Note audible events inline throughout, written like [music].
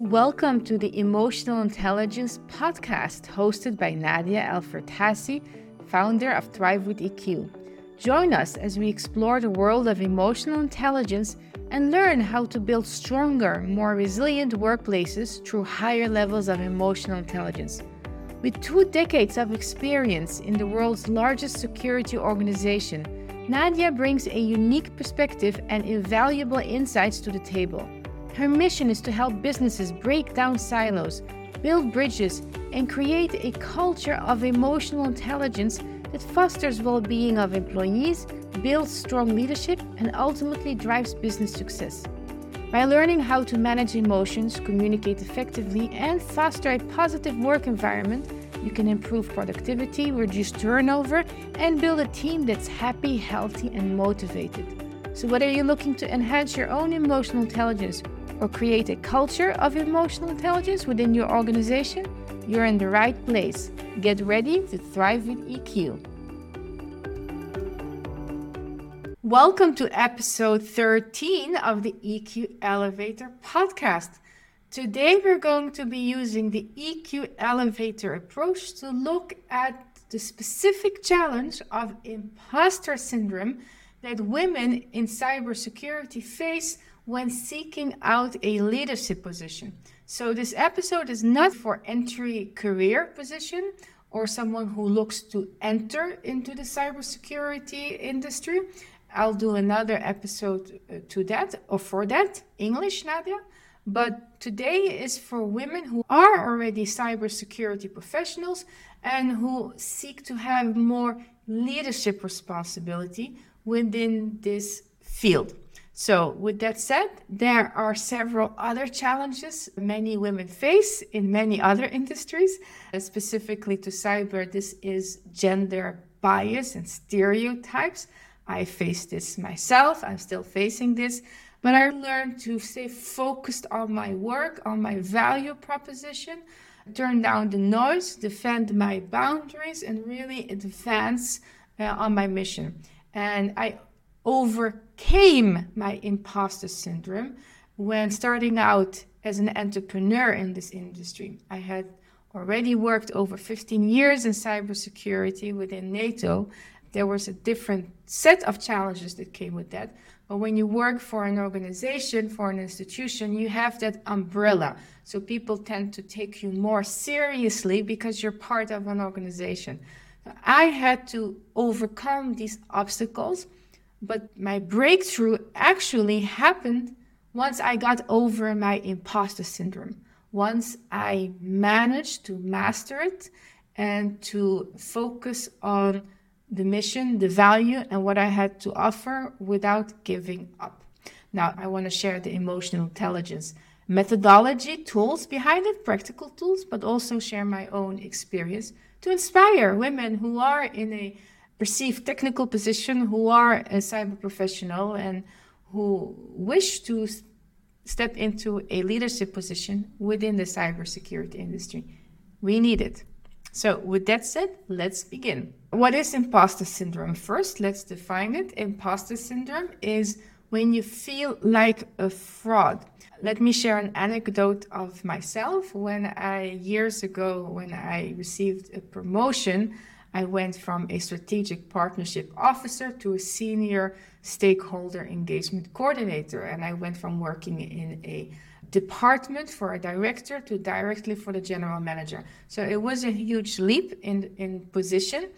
Welcome to the Emotional Intelligence podcast hosted by Nadja El-Fertassi, founder of Thrive with EQ. Join us as we explore the world of emotional intelligence and learn how to build stronger, more resilient workplaces through higher levels of emotional intelligence. With two decades of experience in the world's largest security organization, Nadja brings a unique perspective and invaluable insights to the table. Her mission is to help businesses break down silos, build bridges, and create a culture of emotional intelligence that fosters well being of employees, builds strong leadership, and ultimately drives business success. By learning how to manage emotions, communicate effectively, and foster a positive work environment, you can improve productivity, reduce turnover, and build a team that's happy, healthy, and motivated. So, whether you're looking to enhance your own emotional intelligence or create a culture of emotional intelligence within your organization, you're in the right place. Get ready to thrive with EQ. Welcome to episode 13 of the EQ Elevator podcast. Today, we're going to be using the EQ Elevator approach to look at the specific challenge of imposter syndrome that women in cybersecurity face when seeking out a leadership position. So, this episode is not for entry career position or someone who looks to enter into the cybersecurity industry. I'll do another episode uh, to that or for that, English, Nadja. But today is for women who are already cybersecurity professionals and who seek to have more leadership responsibility within this field. So, with that said, there are several other challenges many women face in many other industries. Specifically to cyber, this is gender bias and stereotypes. I faced this myself, I'm still facing this, but I learned to stay focused on my work, on my value proposition, turn down the noise, defend my boundaries, and really advance uh, on my mission. And I overcame my imposter syndrome when starting out as an entrepreneur in this industry. I had already worked over 15 years in cybersecurity within NATO. There was a different set of challenges that came with that. But when you work for an organization, for an institution, you have that umbrella. So people tend to take you more seriously because you're part of an organization. I had to overcome these obstacles but my breakthrough actually happened once I got over my imposter syndrome. Once I managed to master it and to focus on the mission, the value, and what I had to offer without giving up. Now, I want to share the emotional intelligence methodology, tools behind it, practical tools, but also share my own experience to inspire women who are in a perceived technical position who are a cyber professional and who wish to step into a leadership position within the cybersecurity industry. We need it. So, with that said, let's begin. What is imposter syndrome? First, let's define it. Imposter syndrome is when you feel like a fraud. Let me share an anecdote of myself. When I, years ago, when I received a promotion, I went from a strategic partnership officer to a senior stakeholder engagement coordinator. And I went from working in a department for a director to directly for the general manager. So it was a huge leap in, in position.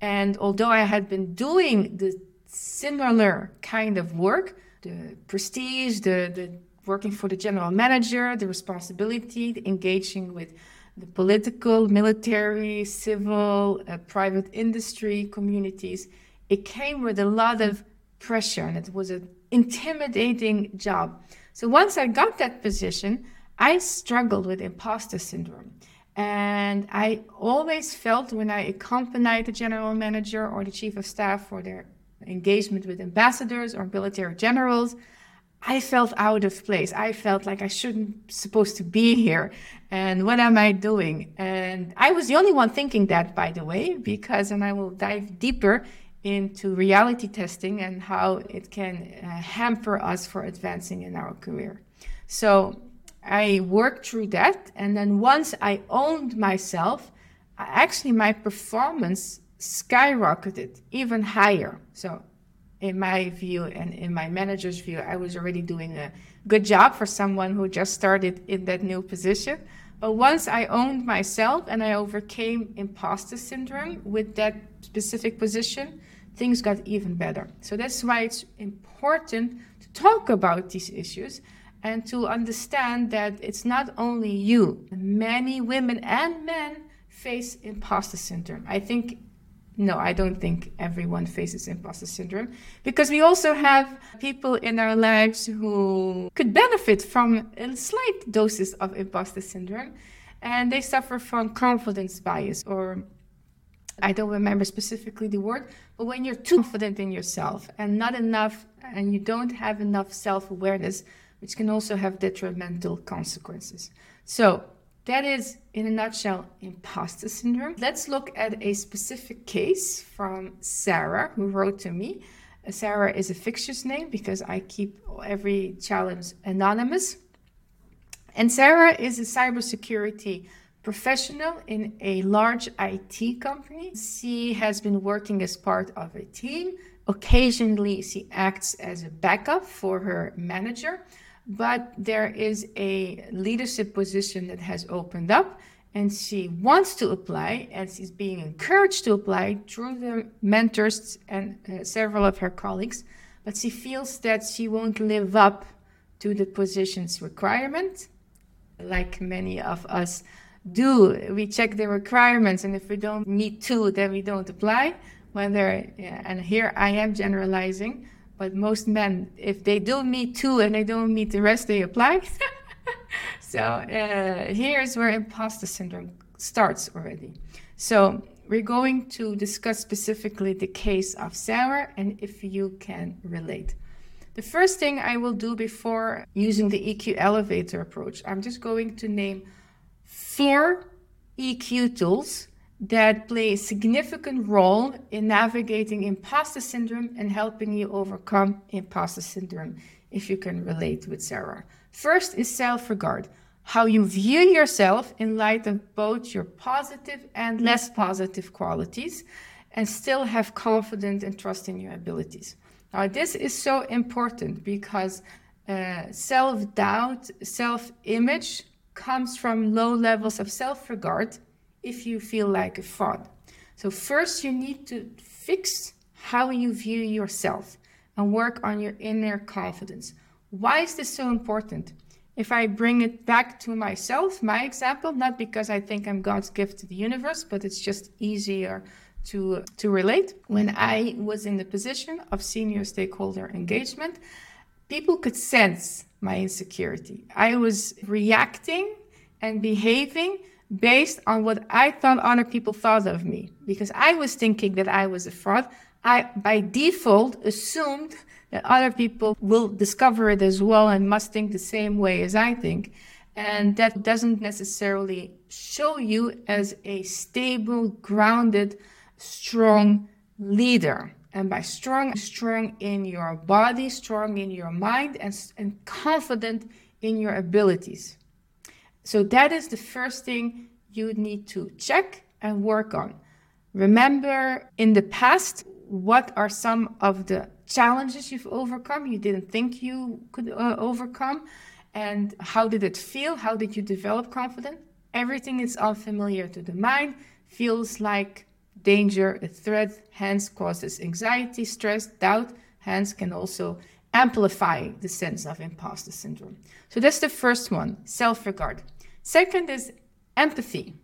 And although I had been doing the similar kind of work, the prestige, the, the working for the general manager, the responsibility, the engaging with the political, military, civil, uh, private industry communities, it came with a lot of pressure and it was an intimidating job. So once I got that position, I struggled with imposter syndrome. And I always felt when I accompanied the general manager or the chief of staff for their engagement with ambassadors or military generals, I felt out of place. I felt like I shouldn't supposed to be here. And what am I doing? And I was the only one thinking that, by the way, because, and I will dive deeper into reality testing and how it can uh, hamper us for advancing in our career. So I worked through that. And then once I owned myself, actually my performance skyrocketed even higher. So, in my view and in my manager's view, I was already doing a good job for someone who just started in that new position. But once I owned myself and I overcame imposter syndrome with that specific position, things got even better. So that's why it's important to talk about these issues and to understand that it's not only you. Many women and men face imposter syndrome. I think no, I don't think everyone faces imposter syndrome because we also have people in our lives who could benefit from a slight doses of imposter syndrome and they suffer from confidence bias or I don't remember specifically the word, but when you're too confident in yourself and not enough, and you don't have enough self awareness, which can also have detrimental consequences. So, that is, in a nutshell, imposter syndrome. Let's look at a specific case from Sarah, who wrote to me. Sarah is a fictitious name because I keep every challenge anonymous. And Sarah is a cybersecurity professional in a large IT company. She has been working as part of a team. Occasionally, she acts as a backup for her manager, but there is a leadership position that has opened up. And she wants to apply, and she's being encouraged to apply through the mentors and uh, several of her colleagues. But she feels that she won't live up to the position's requirement, like many of us do. We check the requirements, and if we don't meet two, then we don't apply. Whether and here I am generalizing, but most men, if they don't meet two and they don't meet the rest, they apply. [laughs] so uh, here's where imposter syndrome starts already. So we're going to discuss specifically the case of Sarah and if you can relate. The first thing I will do before using the EQ elevator approach, I'm just going to name four EQ tools that play a significant role in navigating imposter syndrome and helping you overcome imposter syndrome, if you can relate with Sarah. First is self regard, how you view yourself in light of both your positive and less positive qualities, and still have confidence and trust in your abilities. Now, this is so important because uh, self doubt, self image, comes from low levels of self regard if you feel like a fraud. So, first, you need to fix how you view yourself and work on your inner confidence. Why is this so important? If I bring it back to myself, my example, not because I think I'm God's gift to the universe, but it's just easier to, to relate. When I was in the position of senior stakeholder engagement, people could sense my insecurity. I was reacting and behaving based on what I thought other people thought of me because I was thinking that I was a fraud. I, by default, assumed that other people will discover it as well and must think the same way as I think. And that doesn't necessarily show you as a stable, grounded, strong leader and by strong strong in your body strong in your mind and, and confident in your abilities so that is the first thing you need to check and work on. Remember in the past what are some of the challenges you've overcome? You didn't think you could uh, overcome. And how did it feel? How did you develop confidence? Everything is unfamiliar to the mind. Feels like danger, a threat, hence causes anxiety, stress, doubt, hence can also amplify the sense of imposter syndrome. So that's the first one, self regard. Second is empathy.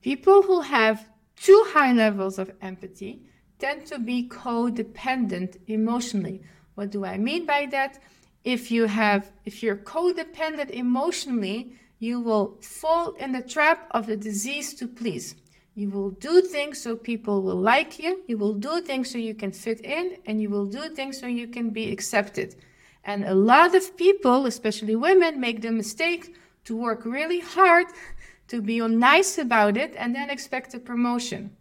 People who have too high levels of empathy tend to be codependent emotionally. What do I mean by that? If you have if you're codependent emotionally, you will fall in the trap of the disease to please. You will do things so people will like you. You will do things so you can fit in, and you will do things so you can be accepted. And a lot of people, especially women, make the mistake to work really hard to be nice about it and then expect a promotion.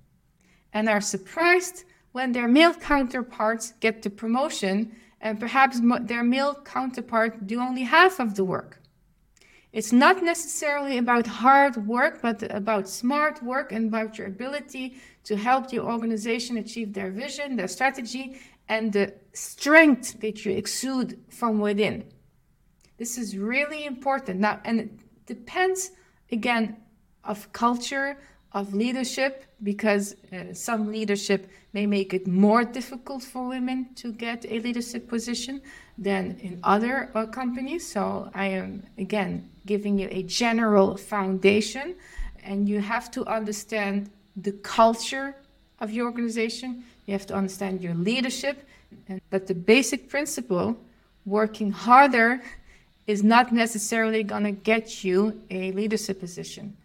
And are surprised when their male counterparts get the promotion and perhaps their male counterpart do only half of the work. It's not necessarily about hard work, but about smart work and about your ability to help your organization achieve their vision, their strategy, and the strength that you exude from within. This is really important. Now, and it depends again of culture, of leadership, because uh, some leadership may make it more difficult for women to get a leadership position than in other uh, companies. So I am again giving you a general foundation, and you have to understand the culture of your organization. You have to understand your leadership, and, but the basic principle: working harder is not necessarily going to get you a leadership position.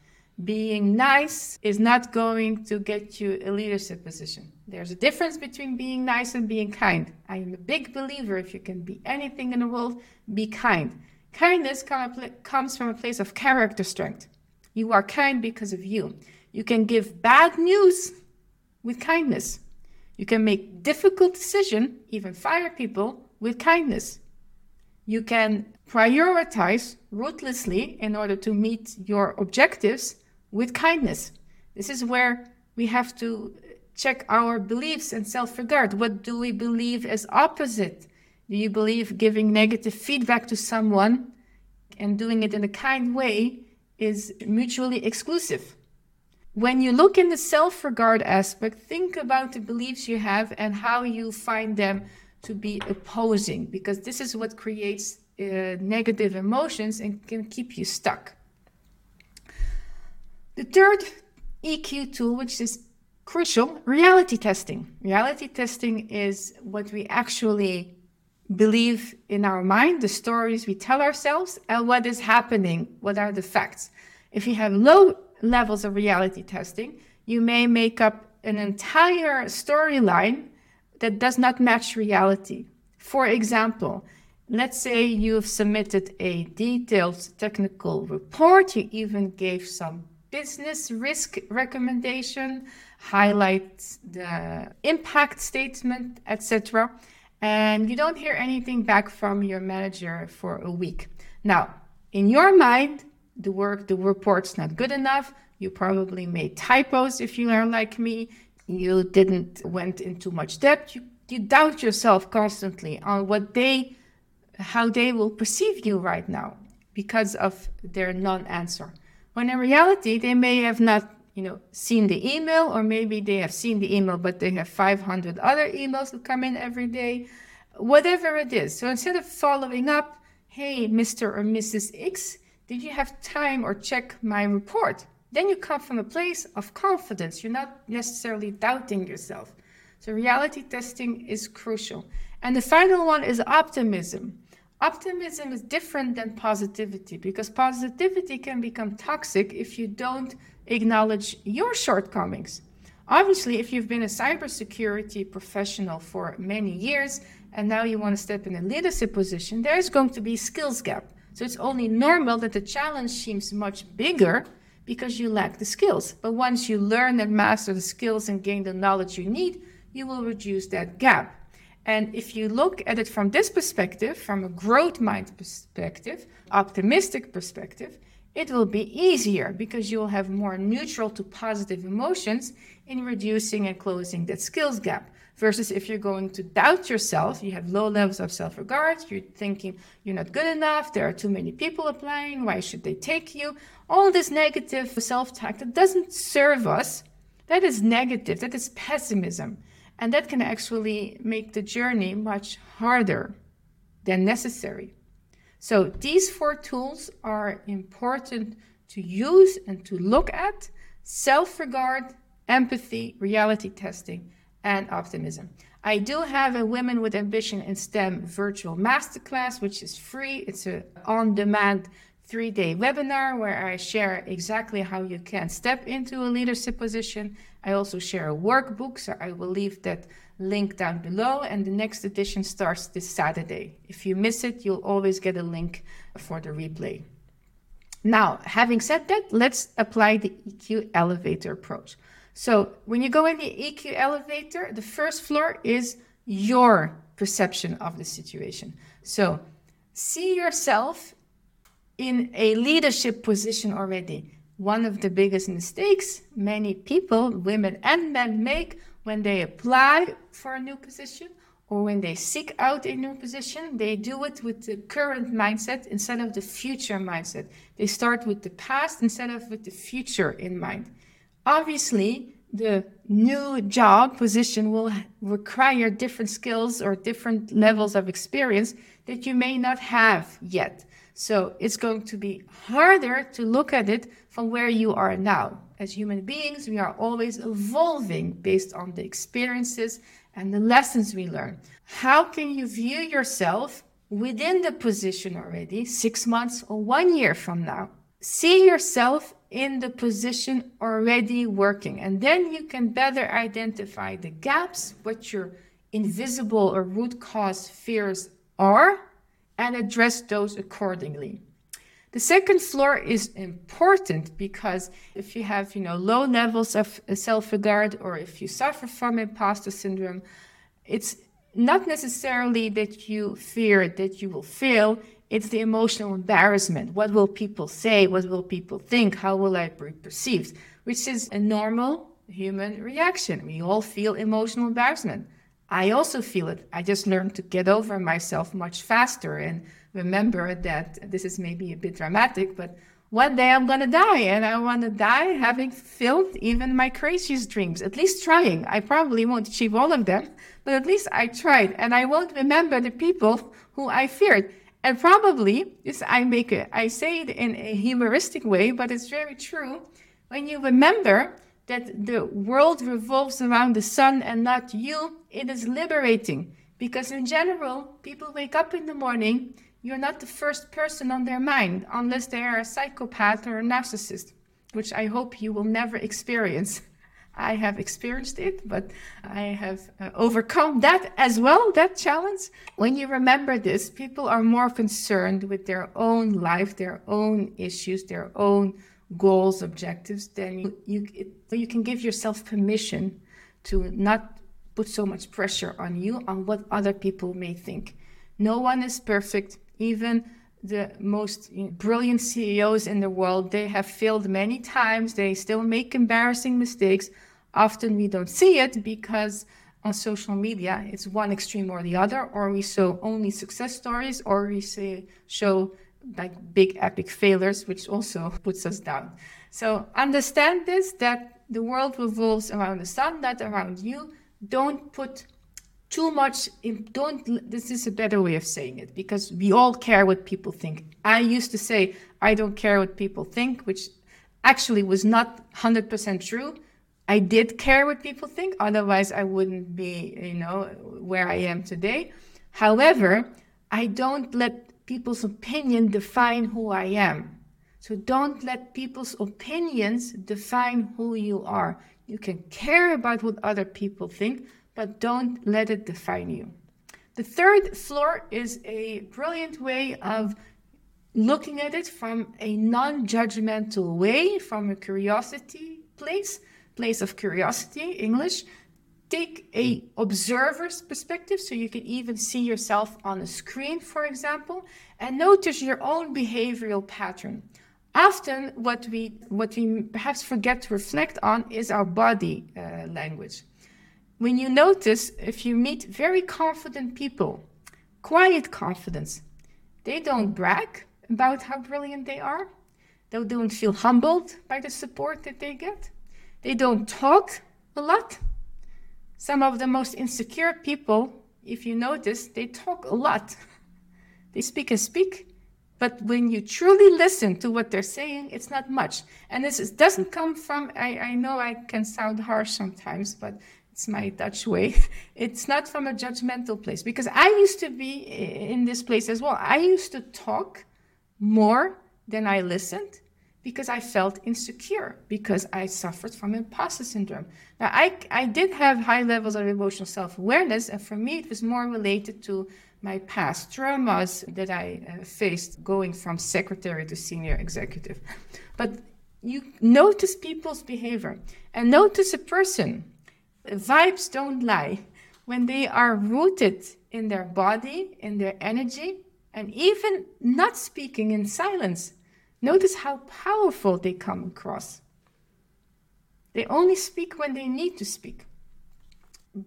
Being nice is not going to get you a leadership position. There's a difference between being nice and being kind. I am a big believer if you can be anything in the world, be kind. Kindness comes from a place of character strength. You are kind because of you. You can give bad news with kindness. You can make difficult decisions, even fire people, with kindness. You can prioritize ruthlessly in order to meet your objectives with kindness. This is where we have to check our beliefs and self regard. What do we believe as opposite? Do you believe giving negative feedback to someone and doing it in a kind way is mutually exclusive? When you look in the self regard aspect, think about the beliefs you have and how you find them to be opposing, because this is what creates uh, negative emotions and can keep you stuck. The third EQ tool, which is crucial, reality testing. Reality testing is what we actually believe in our mind, the stories we tell ourselves, and what is happening, what are the facts. If you have low levels of reality testing, you may make up an entire storyline that does not match reality. For example, let's say you've submitted a detailed technical report, you even gave some business risk recommendation, highlight the impact statement, etc. And you don't hear anything back from your manager for a week. Now, in your mind, the work, the report's not good enough. You probably made typos if you are like me. You didn't went into much depth. You, you doubt yourself constantly on what they, how they will perceive you right now because of their non-answer. When in reality, they may have not, you know, seen the email, or maybe they have seen the email, but they have 500 other emails that come in every day, whatever it is. So instead of following up, hey, Mr. or Mrs. X, did you have time or check my report? Then you come from a place of confidence. You're not necessarily doubting yourself. So reality testing is crucial. And the final one is optimism. Optimism is different than positivity because positivity can become toxic if you don't acknowledge your shortcomings. Obviously, if you've been a cybersecurity professional for many years and now you want to step in a leadership position, there's going to be skills gap. So it's only normal that the challenge seems much bigger because you lack the skills. But once you learn and master the skills and gain the knowledge you need, you will reduce that gap. And if you look at it from this perspective, from a growth mind perspective, optimistic perspective, it will be easier because you'll have more neutral to positive emotions in reducing and closing that skills gap. Versus if you're going to doubt yourself, you have low levels of self regard, you're thinking you're not good enough, there are too many people applying, why should they take you? All this negative self talk that doesn't serve us, that is negative, that is pessimism. And that can actually make the journey much harder than necessary. So these four tools are important to use and to look at self regard, empathy, reality testing, and optimism. I do have a Women with Ambition in STEM virtual masterclass, which is free. It's an on demand three day webinar where I share exactly how you can step into a leadership position. I also share a workbook, so I will leave that link down below. And the next edition starts this Saturday. If you miss it, you'll always get a link for the replay. Now, having said that, let's apply the EQ elevator approach. So, when you go in the EQ elevator, the first floor is your perception of the situation. So, see yourself in a leadership position already. One of the biggest mistakes many people, women and men, make when they apply for a new position or when they seek out a new position, they do it with the current mindset instead of the future mindset. They start with the past instead of with the future in mind. Obviously, the new job position will require different skills or different levels of experience that you may not have yet. So it's going to be harder to look at it from where you are now. As human beings, we are always evolving based on the experiences and the lessons we learn. How can you view yourself within the position already six months or one year from now? See yourself in the position already working, and then you can better identify the gaps, what your invisible or root cause fears are, and address those accordingly. The second floor is important because if you have, you know, low levels of self-regard or if you suffer from imposter syndrome, it's not necessarily that you fear that you will fail, it's the emotional embarrassment. What will people say? What will people think? How will I be perceived? Which is a normal human reaction. We all feel emotional embarrassment. I also feel it. I just learned to get over myself much faster and remember that this is maybe a bit dramatic, but one day I'm going to die and I want to die having filled even my craziest dreams, at least trying. I probably won't achieve all of them, but at least I tried and I won't remember the people who I feared. And probably, this I make it, I say it in a humoristic way, but it's very true. When you remember that the world revolves around the sun and not you, it is liberating. Because in general, people wake up in the morning, you're not the first person on their mind, unless they are a psychopath or a narcissist, which I hope you will never experience. I have experienced it, but I have uh, overcome that as well, that challenge. When you remember this, people are more concerned with their own life, their own issues, their own goals, objectives, then you, you, it, you can give yourself permission to not put so much pressure on you, on what other people may think. No one is perfect. Even the most brilliant CEOs in the world, they have failed many times. They still make embarrassing mistakes. Often we don't see it because on social media, it's one extreme or the other, or we show only success stories, or we say, show like big epic failures, which also puts us down. So understand this that the world revolves around the sun, not around you. Don't put too much in, don't this is a better way of saying it because we all care what people think i used to say i don't care what people think which actually was not 100% true i did care what people think otherwise i wouldn't be you know where i am today however i don't let people's opinion define who I am. So don't let people's opinions define who you are. You can care about what other people think, but don't let it define you. The third floor is a brilliant way of looking at it from a non judgmental way, from a curiosity place, place of curiosity, English, take a observer's perspective so you can even see yourself on a screen for example and notice your own behavioral pattern often what we what we perhaps forget to reflect on is our body uh, language. When you notice if you meet very confident people quiet confidence they don't brag about how brilliant they are. They don't feel humbled by the support that they get. They don't talk a lot. Some of the most insecure people, if you notice, they talk a lot. [laughs] they speak and speak, but when you truly listen to what they're saying, it's not much. And this is, doesn't come from, I, I know I can sound harsh sometimes, but it's my Dutch way. [laughs] It's not from a judgmental place because I used to be in this place as well. I used to talk more than I listened because I felt insecure because I suffered from imposter syndrome. Now, I, I did have high levels of emotional self awareness, and for me, it was more related to my past traumas that I uh, faced going from secretary to senior executive. But you notice people's behavior and notice a person. Vibes don't lie. When they are rooted in their body, in their energy, and even not speaking in silence. Notice how powerful they come across. They only speak when they need to speak.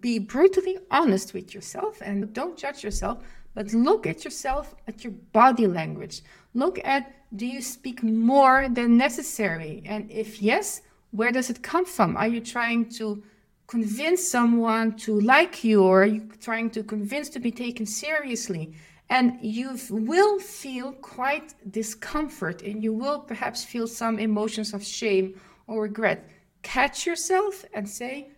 Be brutally honest with yourself and don't judge yourself, but look at yourself, at your body language. Look at do you speak more than necessary? And if yes, where does it come from? Are you trying to convince someone to like you or are you trying to convince to be taken seriously? And you will feel quite discomfort and you will perhaps feel some emotions of shame or regret catch yourself and say,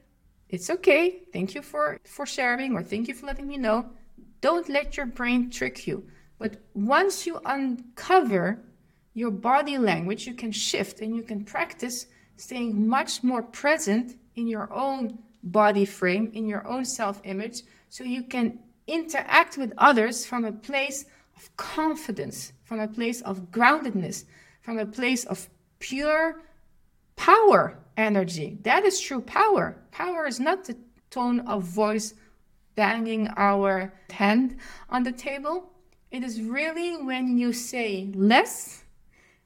it's okay. Thank you for, for sharing or thank you for letting me know. Don't let your brain trick you. But once you uncover your body language, you can shift and you can practice staying much more present in your own body frame, in your own self image, so you can interact with others from a place of confidence, from a place of groundedness, from a place of pure power energy. That is true power. Power is not the tone of voice banging our hand on the table. It is really when you say less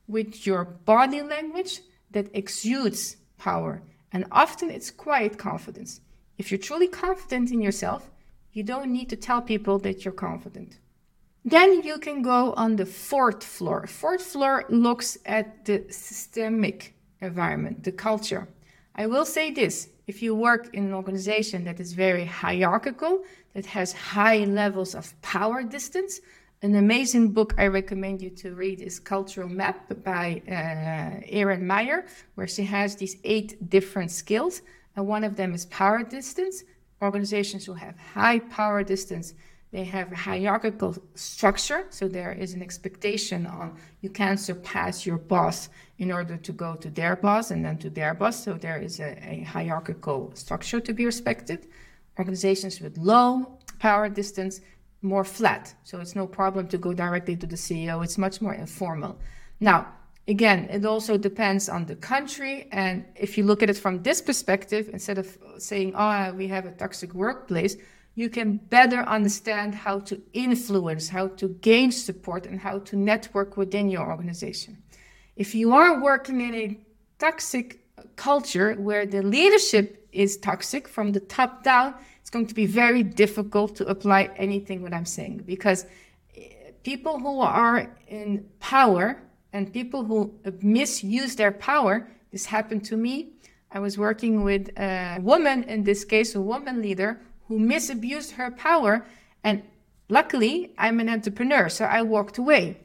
with your body language that exudes power. And often it's quiet confidence. If you're truly confident in yourself, you don't need to tell people that you're confident. Then you can go on the fourth floor. Fourth floor looks at the systemic environment, the culture. I will say this if you work in an organization that is very hierarchical, that has high levels of power distance, an amazing book I recommend you to read is Cultural Map by uh, Erin Meyer, where she has these eight different skills. And one of them is power distance. Organizations who have high power distance they have a hierarchical structure, so there is an expectation on you can't surpass your boss in order to go to their boss and then to their boss. So there is a, a hierarchical structure to be respected. Organizations with low power distance, more flat. So it's no problem to go directly to the CEO. It's much more informal. Now, again, it also depends on the country. And if you look at it from this perspective, instead of saying, oh, we have a toxic workplace, you can better understand how to influence, how to gain support, and how to network within your organization. If you are working in a toxic culture where the leadership is toxic from the top down, it's going to be very difficult to apply anything what I'm saying because eh, people who are in power and people who misuse their power, this happened to me. I was working with a woman, in this case, a woman leader who misused her power. And luckily, I'm an entrepreneur, so I walked away.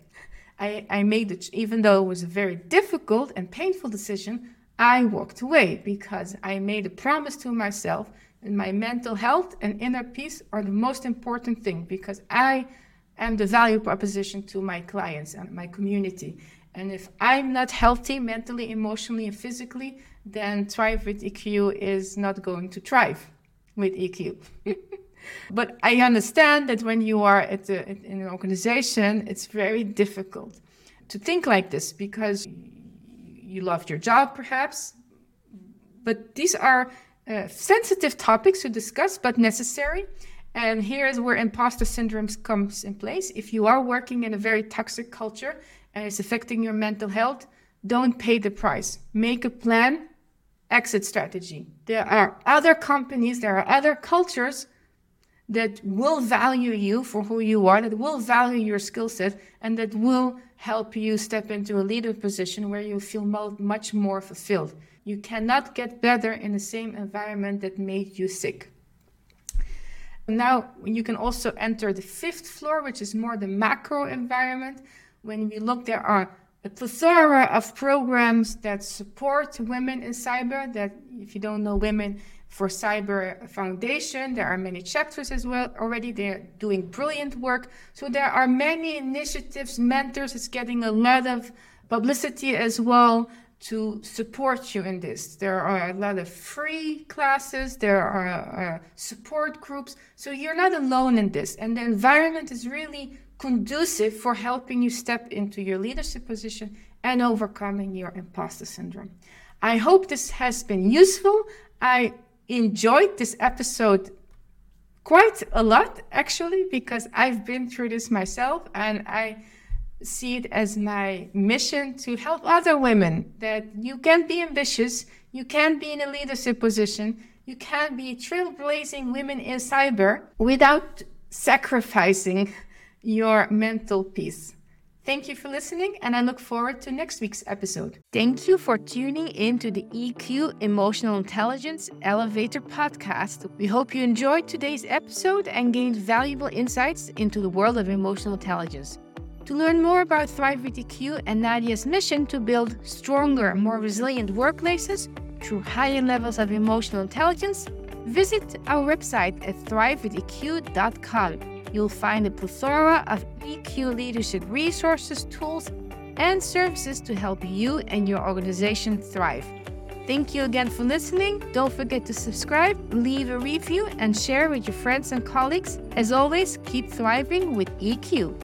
I, I made it, even though it was a very difficult and painful decision, I walked away because I made a promise to myself and my mental health and inner peace are the most important thing because I am the value proposition to my clients and my community. And if I'm not healthy mentally, emotionally, and physically, then Thrive with EQ is not going to thrive with EQ. [laughs] but I understand that when you are at a, in an organization, it's very difficult to think like this because you love your job, perhaps. But these are uh, sensitive topics to discuss, but necessary. And here is where imposter syndrome comes in place. If you are working in a very toxic culture and it's affecting your mental health, don't pay the price. Make a plan exit strategy. There are other companies, there are other cultures that will value you for who you are, that will value your skill set, and that will help you step into a leader position where you feel much more fulfilled. You cannot get better in the same environment that made you sick. Now, you can also enter the fifth floor, which is more the macro environment. When we look, there are a plethora of programs that support women in cyber. That, if you don't know Women for Cyber Foundation, there are many chapters as well already. They're doing brilliant work. So there are many initiatives, mentors. It's getting a lot of publicity as well to support you in this. There are a lot of free classes, there are uh, support groups. So you're not alone in this. And the environment is really conducive for helping you step into your leadership position and overcoming your imposter syndrome. I hope this has been useful. I enjoyed this episode quite a lot actually, because I've been through this myself and I see it as my mission to help other women that you can be ambitious, you can be in a leadership position, you can be trailblazing women in cyber without sacrificing your mental peace. Thank you for listening, and I look forward to next week's episode. Thank you for tuning in to the EQ Emotional Intelligence Elevator podcast. We hope you enjoyed today's episode and gained valuable insights into the world of emotional intelligence. To learn more about Thrive with EQ and Nadja's mission to build stronger, more resilient workplaces through higher levels of emotional intelligence, visit our website at thrivewitheq.com. You'll find a plethora of EQ leadership resources, tools, and services to help you and your organization thrive. Thank you again for listening. Don't forget to subscribe, leave a review, and share with your friends and colleagues. As always, keep thriving with EQ.